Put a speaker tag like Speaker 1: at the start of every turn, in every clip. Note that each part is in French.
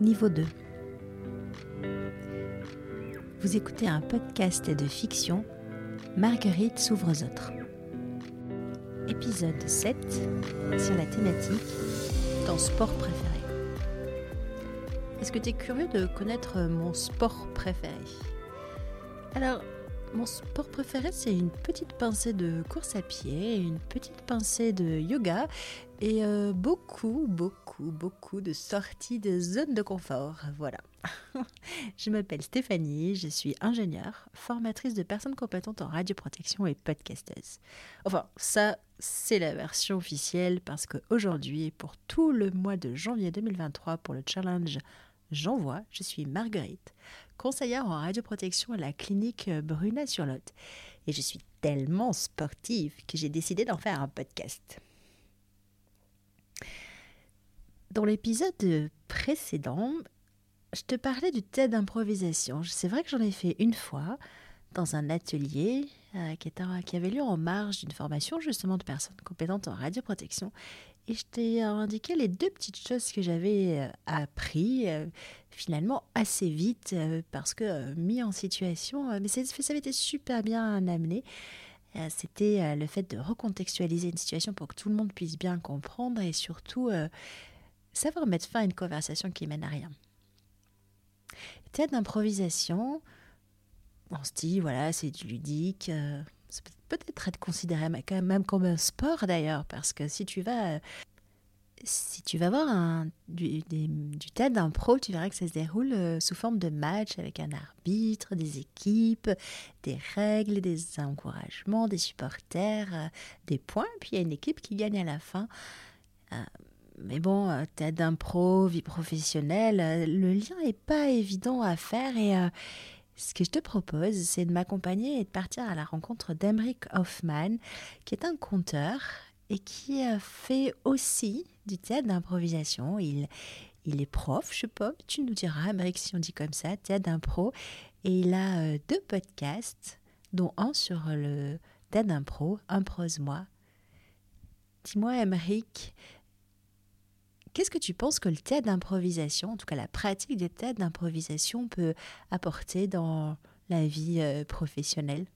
Speaker 1: niveau 2. Vous écoutez un podcast de fiction, Marguerite s'ouvre aux autres. Épisode 7 sur la thématique ton sport préféré. Est-ce que tu es curieux de connaître mon sport préféré? Alors, mon sport préféré, c'est une petite pincée de course à pied, une petite pincée de yoga et euh, beaucoup, beaucoup, beaucoup de sorties de zone de confort. Voilà. je m'appelle Stéphanie, je suis ingénieure, formatrice de personnes compétentes en radioprotection et podcasteuse. Enfin, ça, c'est la version officielle parce qu'aujourd'hui, pour tout le mois de janvier 2023, pour le challenge J'envoie, je suis Marguerite, conseillère en radioprotection à la clinique Bruna-sur-Lot. Et je suis tellement sportive que j'ai décidé d'en faire un podcast. Dans l'épisode précédent, je te parlais du thé d'improvisation. C'est vrai que j'en ai fait une fois dans un atelier euh, qui, avait lieu en marge d'une formation justement de personnes compétentes en radioprotection et je t'ai indiqué les deux petites choses que j'avais euh, appris euh, finalement assez vite euh, parce que mis en situation, mais ça avait été super bien amené. C'était le fait de recontextualiser une situation pour que tout le monde puisse bien comprendre et surtout savoir mettre fin à une conversation qui mène à rien. Théâtre d'improvisation, on se dit, voilà, c'est du ludique, peut-être être considéré même comme un sport d'ailleurs, parce que si tu vas si tu vas voir du, du théâtre d'un pro, tu verras que ça se déroule euh, sous forme de match avec un arbitre, des équipes, des règles, des encouragements, des supporters, euh, des points, puis il y a une équipe qui gagne à la fin. Euh, mais bon, théâtre d'un pro, vie professionnelle, le lien n'est pas évident à faire et ce que je te propose, c'est de m'accompagner et de partir à la rencontre d'Emeric Hoffman, qui est un conteur et qui fait aussi du théâtre d'improvisation. Il, est prof, je sais pas, tu nous diras, Emeric, si on dit comme ça, théâtre d'impro. Et il a euh, deux podcasts, dont un sur le théâtre d'impro, Improse-moi. Dis-moi, Emeric, Qu'est-ce que tu penses que le théâtre d'improvisation, en tout cas la pratique des théâtre d'improvisation, peut apporter dans la vie euh, professionnelle?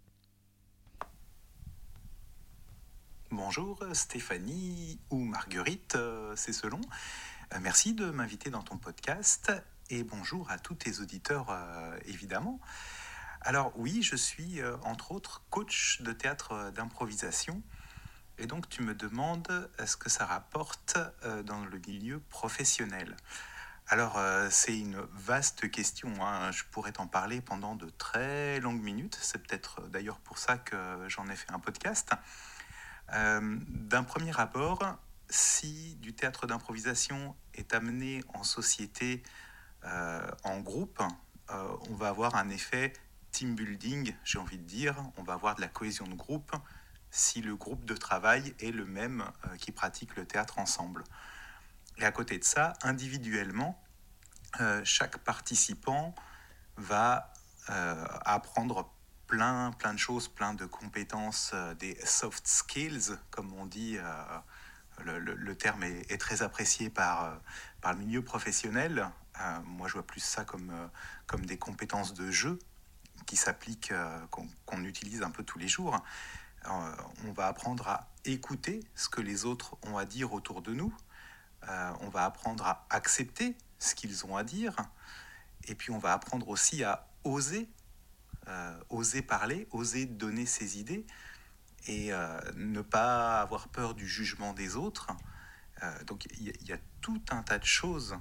Speaker 2: Bonjour Stéphanie ou Marguerite, euh, c'est selon. Euh, merci de m'inviter dans ton podcast et bonjour à tous tes auditeurs évidemment. Alors oui, je suis entre autres coach de théâtre d'improvisation et donc tu me demandes ce que ça rapporte euh, dans le milieu professionnel? Alors euh, c'est une vaste question, hein. je pourrais t'en parler pendant de très longues minutes, c'est peut-être d'ailleurs pour ça que j'en ai fait un podcast. Euh, d'un premier abord, si du théâtre d'improvisation est amené en société, en groupe, on va avoir un effet team building, j'ai envie de dire, on va avoir de la cohésion de groupe, si le groupe de travail est le même euh, qui pratique le théâtre ensemble. Et à côté de ça, individuellement, euh, chaque participant va euh, apprendre plein, plein de choses, plein de compétences, des soft skills, comme on dit. Le, terme est, très apprécié par, par le milieu professionnel. moi, je vois plus ça comme, comme des compétences de jeu qui s'appliquent, qu'on utilise un peu tous les jours. Euh, on va apprendre à écouter ce que les autres ont à dire autour de nous. Euh, on va apprendre à accepter ce qu'ils ont à dire. Et puis on va apprendre aussi à oser, euh, oser parler, oser donner ses idées et ne pas avoir peur du jugement des autres. donc il y, y, a tout un tas de choses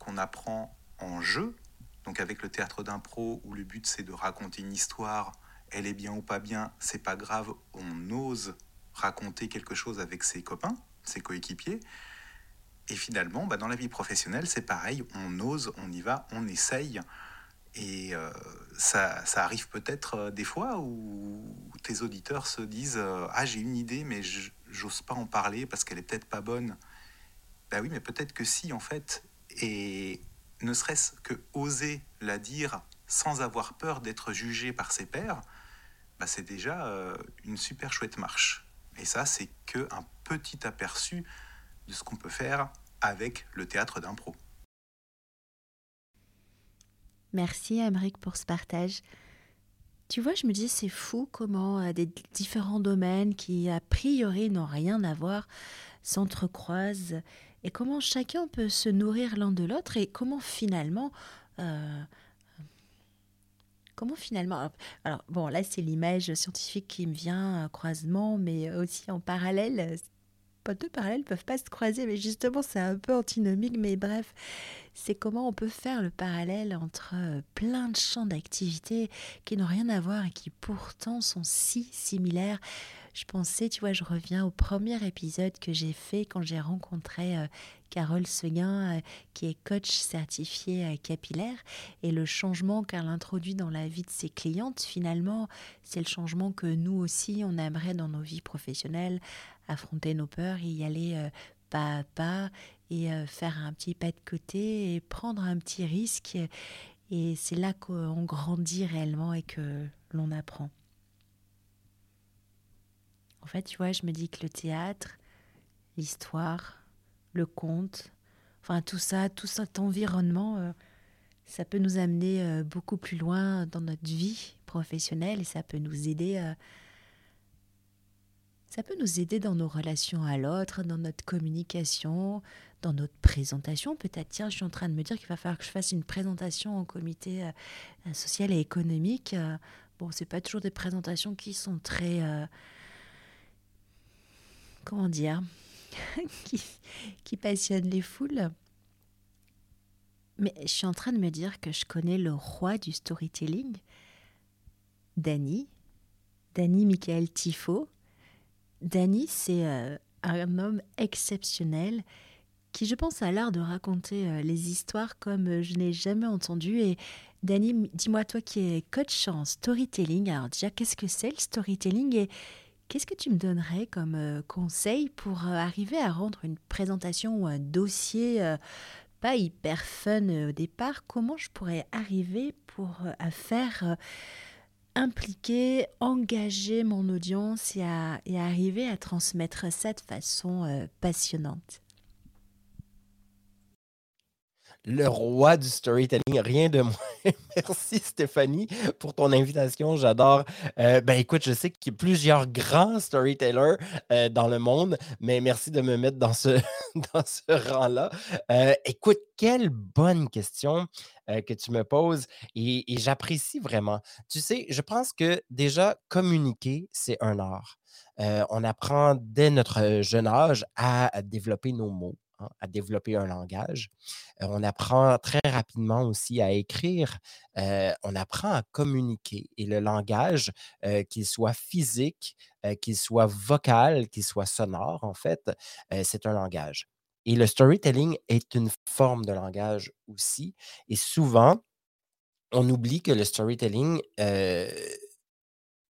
Speaker 2: qu'on apprend en jeu. Donc avec le théâtre d'impro où le but c'est de raconter une histoire elle est bien ou pas bien, c'est pas grave, on ose raconter quelque chose avec ses copains, ses coéquipiers. Et finalement, bah, dans la vie professionnelle, c'est pareil, on ose, on y va, on essaye. Et euh, ça, ça, arrive peut-être euh, des fois où tes auditeurs se disent euh, Ah, j'ai une idée, mais j'ose pas en parler parce qu'elle est peut-être pas bonne. Ben oui, mais peut-être que si, en fait. Et ne serait-ce que oser la dire sans avoir peur d'être jugé par ses pairs, bah, c'est déjà euh, une super chouette marche. Et ça, c'est qu'un petit aperçu de ce qu'on peut faire avec le théâtre d'impro.
Speaker 1: Merci Amric pour ce partage. Tu vois, je me dis, c'est fou comment euh, des différents domaines qui, a priori, n'ont rien à voir, s'entrecroisent et comment chacun peut se nourrir l'un de l'autre et comment finalement. Euh, comment finalement. Alors, bon, là, c'est l'image scientifique qui me vient, croisement, mais aussi en parallèle, deux parallèles peuvent pas se croiser, mais justement c'est un peu antinomique, mais bref, c'est comment on peut faire le parallèle entre euh, plein de champs d'activité qui n'ont rien à voir et qui pourtant sont si similaires. Je pensais, tu vois, je reviens au premier épisode que j'ai fait quand j'ai rencontré euh, Carole Seguin, euh, qui est coach certifié capillaire, et le changement qu'elle introduit dans la vie de ses clientes, finalement, c'est le changement que nous aussi, on aimerait dans nos vies professionnelles, affronter nos peurs, y aller euh, pas à pas et euh, faire un petit pas de côté et prendre un petit risque. Et c'est là qu'on grandit réellement et que l'on apprend. En fait, tu vois, je me dis que le théâtre, l'histoire, le conte, enfin tout ça, tout cet environnement, euh, ça peut nous amener beaucoup plus loin dans notre vie professionnelle et ça peut nous aider à ça peut nous aider dans nos relations à l'autre, dans notre communication, dans notre présentation. Peut-être, tiens, je suis en train de me dire qu'il va falloir que je fasse une présentation au comité euh, social et économique. Euh, bon, c'est pas toujours des présentations qui sont très. Comment dire qui, passionnent les foules. Mais je suis en train de me dire que je connais le roi du storytelling, Danny, Danny Michael Tifo Danny, c'est euh, un homme exceptionnel qui, je pense, a l'art de raconter euh, les histoires comme euh, je n'ai jamais entendu. Et Danny, dis-moi, toi qui es coach en storytelling, alors déjà, qu'est-ce que c'est le storytelling et qu'est-ce que tu me donnerais comme conseil pour arriver à rendre une présentation ou un dossier pas hyper fun au départ? Comment je pourrais arriver pour à faire impliquer, engager mon audience et, arriver à transmettre ça de façon euh, passionnante?
Speaker 3: Le roi du storytelling, rien de moins. Merci Stéphanie pour ton invitation. J'adore. Euh, ben écoute, je sais qu'il y a plusieurs grands storytellers euh, dans le monde, mais merci de me mettre dans ce, rang-là. Euh, écoute, quelle bonne question que tu me poses et, j'apprécie vraiment. Tu sais, je pense que déjà, communiquer, c'est un art. on apprend dès notre jeune âge à développer nos mots Hein, à développer un langage. Euh, on apprend très rapidement aussi à écrire. Euh, on apprend à communiquer. Et le langage, euh, qu'il soit physique, qu'il soit vocal, qu'il soit sonore, en fait, c'est un langage. Et le storytelling est une forme de langage aussi. Et souvent, on oublie que le storytelling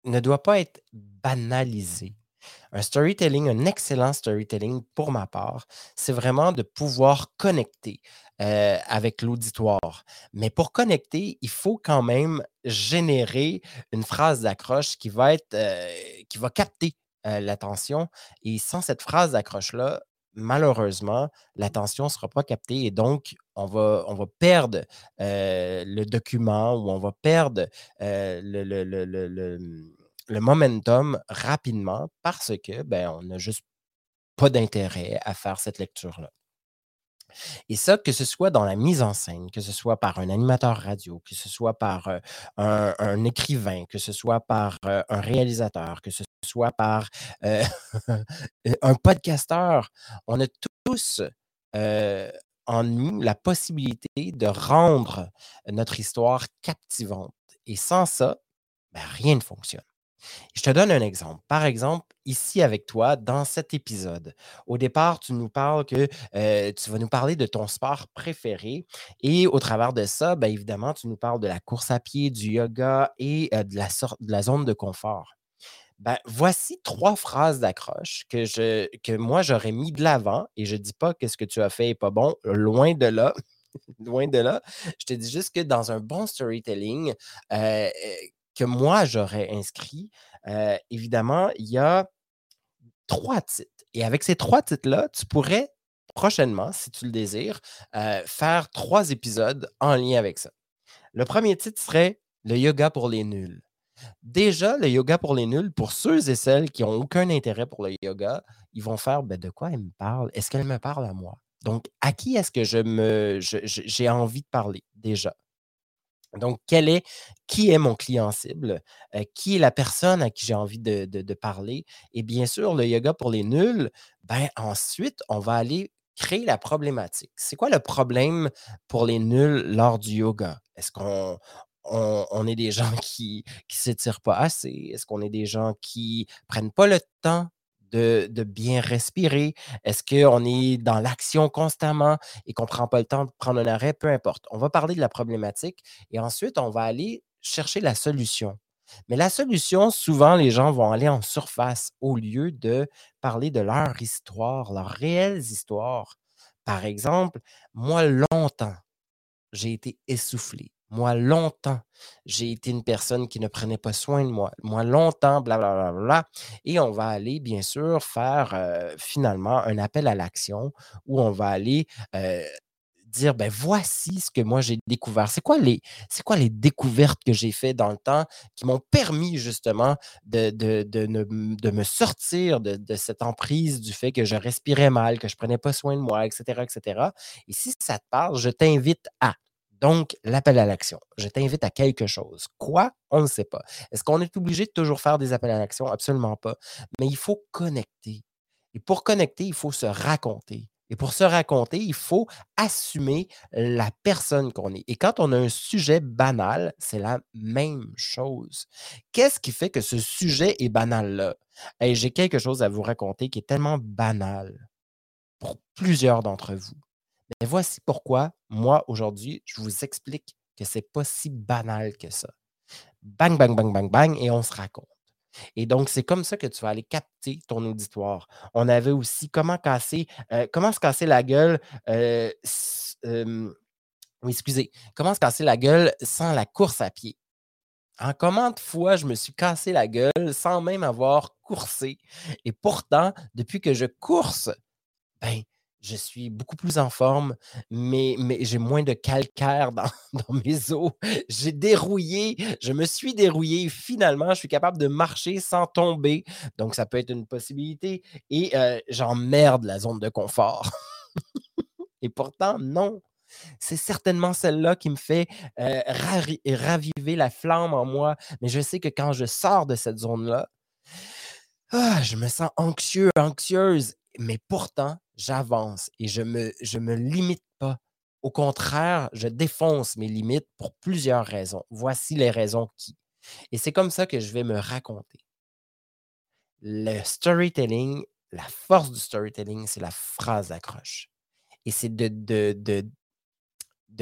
Speaker 3: ne doit pas être banalisé. Un storytelling, un excellent storytelling pour ma part, c'est vraiment de pouvoir connecter euh, avec l'auditoire. Mais pour connecter, il faut quand même générer une phrase d'accroche qui va être, euh, qui va capter euh, l'attention. Et sans cette phrase d'accroche-là, malheureusement, l'attention ne sera pas captée et donc on va, on va perdre le document ou on va perdre le, le momentum rapidement parce que ben, on n'a juste pas d'intérêt à faire cette lecture-là. Et ça, que ce soit dans la mise en scène, que ce soit par un animateur radio, que ce soit par euh, un, écrivain, que ce soit par euh, un réalisateur, que ce soit par euh, un podcasteur, on a tous en nous la possibilité de rendre notre histoire captivante. Et sans ça, ben, rien ne fonctionne. Je te donne un exemple. Par exemple, ici avec toi, dans cet épisode, au départ, tu nous parles que euh, tu vas nous parler de ton sport préféré et au travers de ça, bien évidemment, tu nous parles de la course à pied, du yoga et euh, de, la zone de confort. Ben, voici trois phrases d'accroche que moi j'aurais mis de l'avant et je ne dis pas que ce que tu as fait n'est pas bon, loin de là. loin de là. Je te dis juste que dans un bon storytelling, euh, que moi j'aurais inscrit, évidemment, il y a trois titres. Et avec ces trois titres-là, tu pourrais prochainement, si tu le désires, faire trois épisodes en lien avec ça. Le premier titre serait Le yoga pour les nuls. Déjà, le yoga pour les nuls, pour ceux et celles qui n'ont aucun intérêt pour le yoga, ils vont faire ben, de quoi elle me parle? Est-ce qu'elle me parle à moi? Donc, à qui est-ce que je me j'ai envie de parler déjà? Donc, qui est mon client cible? Euh, qui est la personne à qui j'ai envie de, parler? Et bien sûr, le yoga pour les nuls, ben ensuite, on va aller créer la problématique. C'est quoi le problème pour les nuls lors du yoga? Est-ce qu'on on, est des gens qui ne s'étirent pas assez? Est-ce qu'on est des gens qui prennent pas le temps de, bien respirer? Est-ce qu'on est dans l'action constamment et qu'on ne prend pas le temps de prendre un arrêt? Peu importe. On va parler de la problématique et ensuite, on va aller chercher la solution. Mais la solution, souvent, les gens vont aller en surface au lieu de parler de leur histoire, leurs réelles histoires. Par exemple, moi, longtemps, j'ai été essoufflé. Moi, longtemps, j'ai été une personne qui ne prenait pas soin de moi. Moi, longtemps, blablabla. Bla, bla, Et on va aller, bien sûr, faire finalement un appel à l'action où on va aller dire ben voici ce que moi j'ai découvert. C'est quoi les quoi les découvertes que j'ai faites dans le temps qui m'ont permis justement de, de, de, me sortir de, cette emprise du fait que je respirais mal, que je prenais pas soin de moi, etc., etc. Et si ça te parle, je t'invite à. Donc, l'appel à l'action. Je t'invite à quelque chose. Quoi? On ne sait pas. Est-ce qu'on est obligé de toujours faire des appels à l'action? Absolument pas. Mais il faut connecter. Et pour connecter, il faut se raconter. Et pour se raconter, il faut assumer la personne qu'on est. Et quand on a un sujet banal, c'est la même chose. Qu'est-ce qui fait que ce sujet est banal-là? J'ai quelque chose à vous raconter qui est tellement banal pour plusieurs d'entre vous. Mais voici pourquoi, moi, aujourd'hui, je vous explique que ce n'est pas si banal que ça. Bang, bang, bang, bang, bang, et on se raconte. Et donc, c'est comme ça que tu vas aller capter ton auditoire. On avait aussi comment casser, euh, comment se casser la gueule. Euh, excusez. Comment se casser la gueule sans la course à pied? En combien de fois je me suis cassé la gueule sans même avoir coursé? Et pourtant, depuis que je course, ben, je suis beaucoup plus en forme, mais, mais j'ai moins de calcaire dans, mes os. J'ai dérouillé, je me suis dérouillé. Finalement, je suis capable de marcher sans tomber. Donc, ça peut être une possibilité. Et euh, j'emmerde la zone de confort. Et pourtant, non. C'est certainement celle-là qui me fait euh, raviver la flamme en moi. Mais je sais que quand je sors de cette zone-là, ah, je me sens anxieux, anxieuse. Mais pourtant, j'avance et je ne me, me limite pas. Au contraire, je défonce mes limites pour plusieurs raisons. Voici les raisons qui. Et c'est comme ça que je vais me raconter. Le storytelling, la force du storytelling, c'est la phrase d'accroche. Et c'est de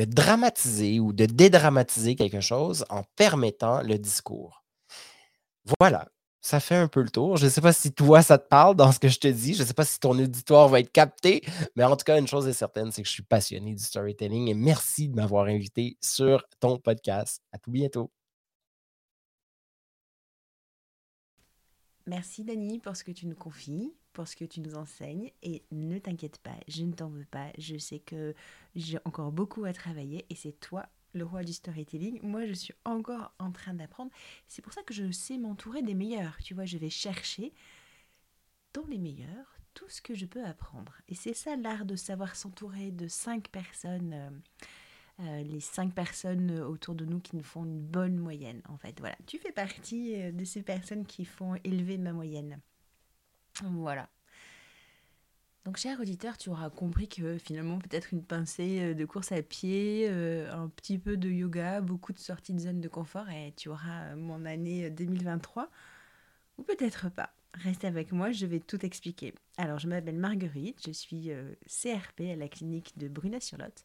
Speaker 3: dramatiser ou de dédramatiser quelque chose en permettant le discours. Voilà, ça fait un peu le tour. Je ne sais pas si toi, ça te parle dans ce que je te dis. Je ne sais pas si ton auditoire va être capté, mais en tout cas, une chose est certaine, c'est que je suis passionné du storytelling et merci de m'avoir invité sur ton podcast. À tout bientôt.
Speaker 1: Merci Dani pour ce que tu nous confies, pour ce que tu nous enseignes et ne t'inquiète pas, je ne t'en veux pas. Je sais que j'ai encore beaucoup à travailler et c'est toi le roi du storytelling. Moi, je suis encore en train d'apprendre. C'est pour ça que je sais m'entourer des meilleurs. Tu vois, je vais chercher dans les meilleurs tout ce que je peux apprendre. Et c'est ça l'art de savoir s'entourer de cinq personnes. Euh, euh, les cinq personnes autour de nous qui nous font une bonne moyenne, en fait. Voilà, tu fais partie euh, de ces personnes qui font élever ma moyenne. Voilà. Donc, cher auditeur, tu auras compris que finalement, peut-être une pincée euh, de course à pied, euh, un petit peu de yoga, beaucoup de sorties de zone de confort et tu auras euh, mon année 2023. Ou peut-être pas. Reste avec moi, je vais tout expliquer. Alors, je m'appelle Marguerite, je suis CRP à la clinique de Bruna-sur-Lot.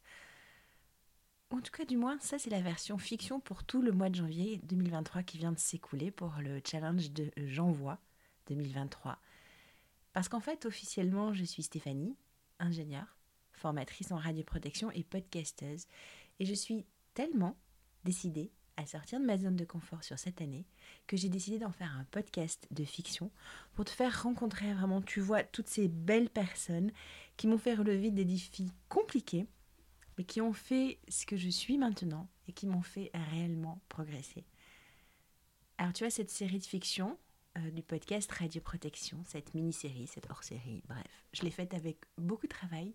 Speaker 1: En tout cas, du moins, ça, c'est la version fiction pour tout le mois de janvier 2023 qui vient de s'écouler pour le challenge de J'envoie 2023. Parce qu'en fait, officiellement, je suis Stéphanie, ingénieure, formatrice en radioprotection et podcasteuse. Et je suis tellement décidée à sortir de ma zone de confort sur cette année que j'ai décidé d'en faire un podcast de fiction pour te faire rencontrer vraiment, tu vois, toutes ces belles personnes qui m'ont fait relever des défis compliqués, mais qui ont fait ce que je suis maintenant et qui m'ont fait réellement progresser. Alors tu vois, cette série de fiction euh, du podcast Radio Protection, cette mini-série, cette hors-série, bref, je l'ai faite avec beaucoup de travail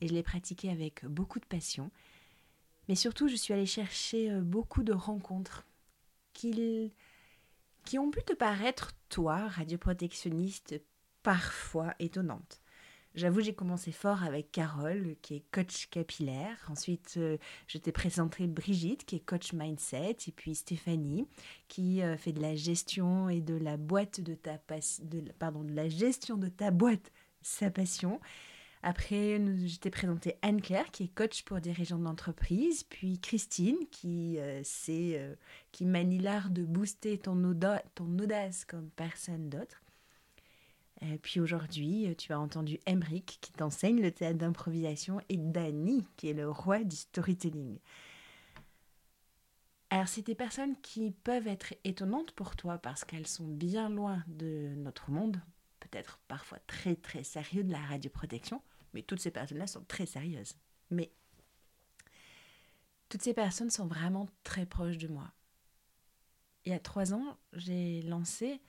Speaker 1: et je l'ai pratiquée avec beaucoup de passion. Mais surtout, je suis allée chercher euh, beaucoup de rencontres qui, qui ont pu te paraître, toi, radioprotectionniste, parfois étonnantes. J'avoue, j'ai commencé fort avec Carole, qui est coach capillaire. Ensuite, euh, je t'ai présenté Brigitte, qui est coach mindset. Et puis Stéphanie, qui euh, fait de la gestion et de la boîte de ta pardon, de la gestion de ta boîte, sa passion. Après, je t'ai présenté Anne-Claire, qui est coach pour dirigeants d'entreprise. Puis Christine, qui, euh, qui manie l'art de booster ton audace comme personne d'autre. Et puis aujourd'hui, euh, tu as entendu Emric qui t'enseigne le théâtre d'improvisation et Danny qui est le roi du storytelling. Alors c'est des personnes qui peuvent être étonnantes pour toi parce qu'elles sont bien loin de notre monde, peut-être parfois très très sérieux de la radioprotection, mais toutes ces personnes-là sont très sérieuses. Mais toutes ces personnes sont vraiment très proches de moi. Il y a trois ans, j'ai lancé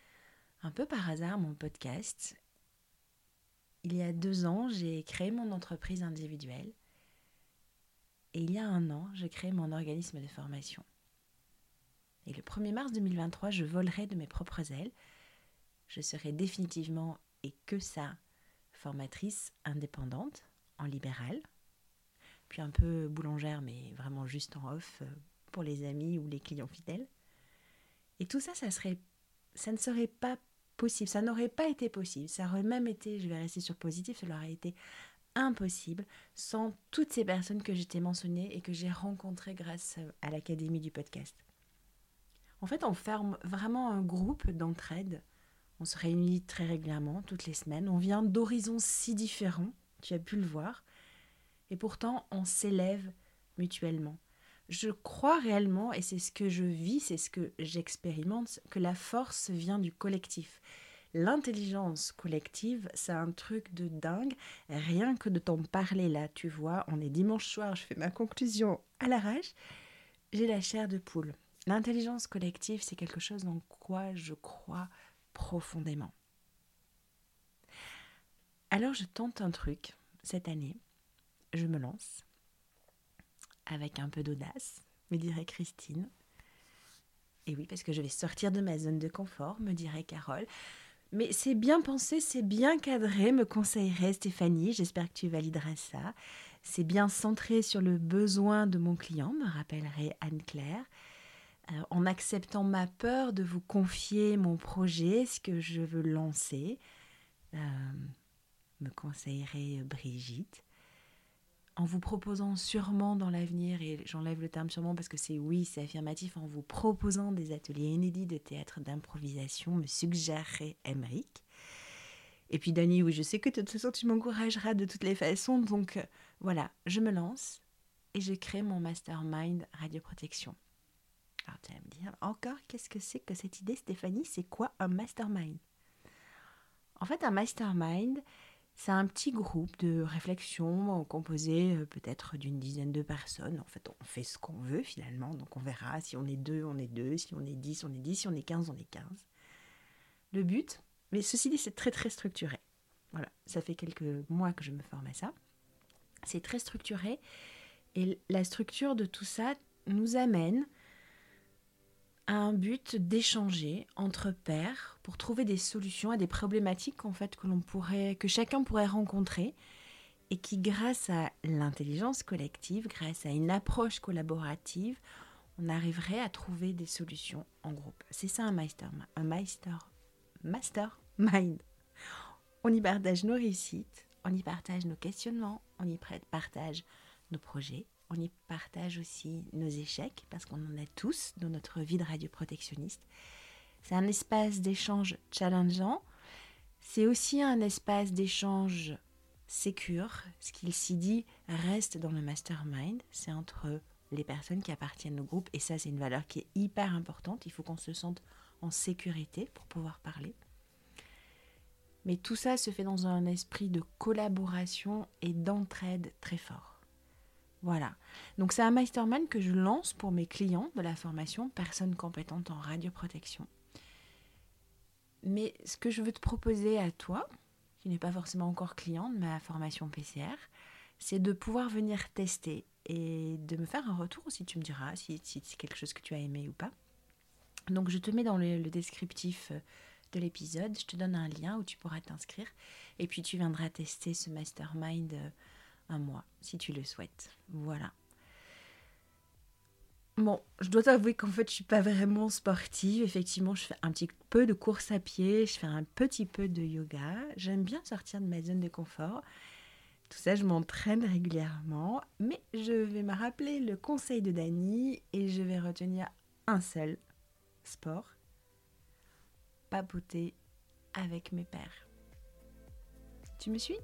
Speaker 1: un peu par hasard mon podcast. Il y a deux ans, j'ai créé mon entreprise individuelle. Et il y a un an, j'ai créé mon organisme de formation. Et le 1er mars 2023, je volerai de mes propres ailes. Je serai définitivement, et que ça, formatrice indépendante, en libéral, puis un peu boulangère, mais vraiment juste en off euh, pour les amis ou les clients fidèles. Et tout ça, ça, ça ne serait pas possible. Ça n'aurait pas été possible. Ça aurait même été, je vais rester sur positif, ça aurait été impossible sans toutes ces personnes que j'étais mentionnées et que j'ai rencontrées grâce à l'Académie du podcast. En fait, on forme vraiment un groupe d'entraide. On se réunit très régulièrement, toutes les semaines. On vient d'horizons si différents, tu as pu le voir. Et pourtant, on s'élève mutuellement. Je crois réellement, et c'est ce que je vis, c'est ce que j'expérimente, que la force vient du collectif. L'intelligence collective, c'est un truc de dingue. Rien que de t'en parler là, tu vois, on est dimanche soir, je fais ma conclusion à l'arrache. J'ai la chair de poule. L'intelligence collective, c'est quelque chose en quoi je crois profondément. Alors je tente un truc cette année. Je me lance avec un peu d'audace, me dirait Christine. Et oui, parce que je vais sortir de ma zone de confort, me dirait Carole. Mais c'est bien pensé, c'est bien cadré, me conseillerait Stéphanie. J'espère que tu valideras ça. C'est bien centré sur le besoin de mon client, me rappellerait Anne-Claire. Euh, en acceptant ma peur de vous confier mon projet, ce que je veux lancer, euh, me conseillerait Brigitte en vous proposant sûrement dans l'avenir, et j'enlève le terme sûrement parce que c'est oui, c'est affirmatif, en vous proposant des ateliers inédits de théâtre d'improvisation, me suggérerait Emmerich. Et puis Dani, oui, je sais que de toute façon tu m'encourageras de toutes les façons, donc euh, voilà, je me lance et je crée mon mastermind radioprotection. Alors tu vas me dire, encore, qu'est-ce que c'est que cette idée, Stéphanie? C'est quoi un mastermind? En fait, un mastermind, c'est un petit groupe de réflexion euh, composé euh, peut-être d'une dizaine de personnes. En fait, on fait ce qu'on veut finalement, donc on verra si on est deux, on est deux, si on est dix, on est dix, si on est quinze, on est quinze. Le but, mais ceci dit, c'est très très structuré. Voilà, ça fait quelques mois que je me forme à ça. C'est très structuré et la structure de tout ça nous amène un but d'échanger entre pairs pour trouver des solutions à des problématiques en fait que l'on pourrait que chacun pourrait rencontrer et qui grâce à l'intelligence collective, grâce à une approche collaborative, on arriverait à trouver des solutions en groupe. C'est ça un master un mind. On y partage nos réussites, on y partage nos questionnements, on y partage nos projets on y partage aussi nos échecs, parce qu'on en a tous dans notre vie de radioprotectionniste. C'est un espace d'échange challengeant. C'est aussi un espace d'échange sécure. Ce qu'il s'y dit reste dans le mastermind. C'est entre les personnes qui appartiennent au groupe. Et ça, c'est une valeur qui est hyper importante. Il faut qu'on se sente en sécurité pour pouvoir parler. Mais tout ça se fait dans un esprit de collaboration et d'entraide très fort. Voilà. Donc c'est un mastermind que je lance pour mes clients de la formation Personnes compétentes en radioprotection. Mais ce que je veux te proposer à toi, qui n'est pas forcément encore client de ma formation PCR, c'est de pouvoir venir tester et de me faire un retour si tu me diras si, c'est quelque chose que tu as aimé ou pas. Donc je te mets dans le, le descriptif de l'épisode, je te donne un lien où tu pourras t'inscrire et puis tu viendras tester ce mastermind euh, un mois si tu le souhaites. Voilà. Bon, je dois t'avouer qu'en fait, je suis pas vraiment sportive. Effectivement, je fais un petit peu de course à pied, je fais un petit peu de yoga. J'aime bien sortir de ma zone de confort. Tout ça, je m'entraîne régulièrement, mais je vais me rappeler le conseil de Dani et je vais retenir un seul sport papoter avec mes pères. Tu me suis?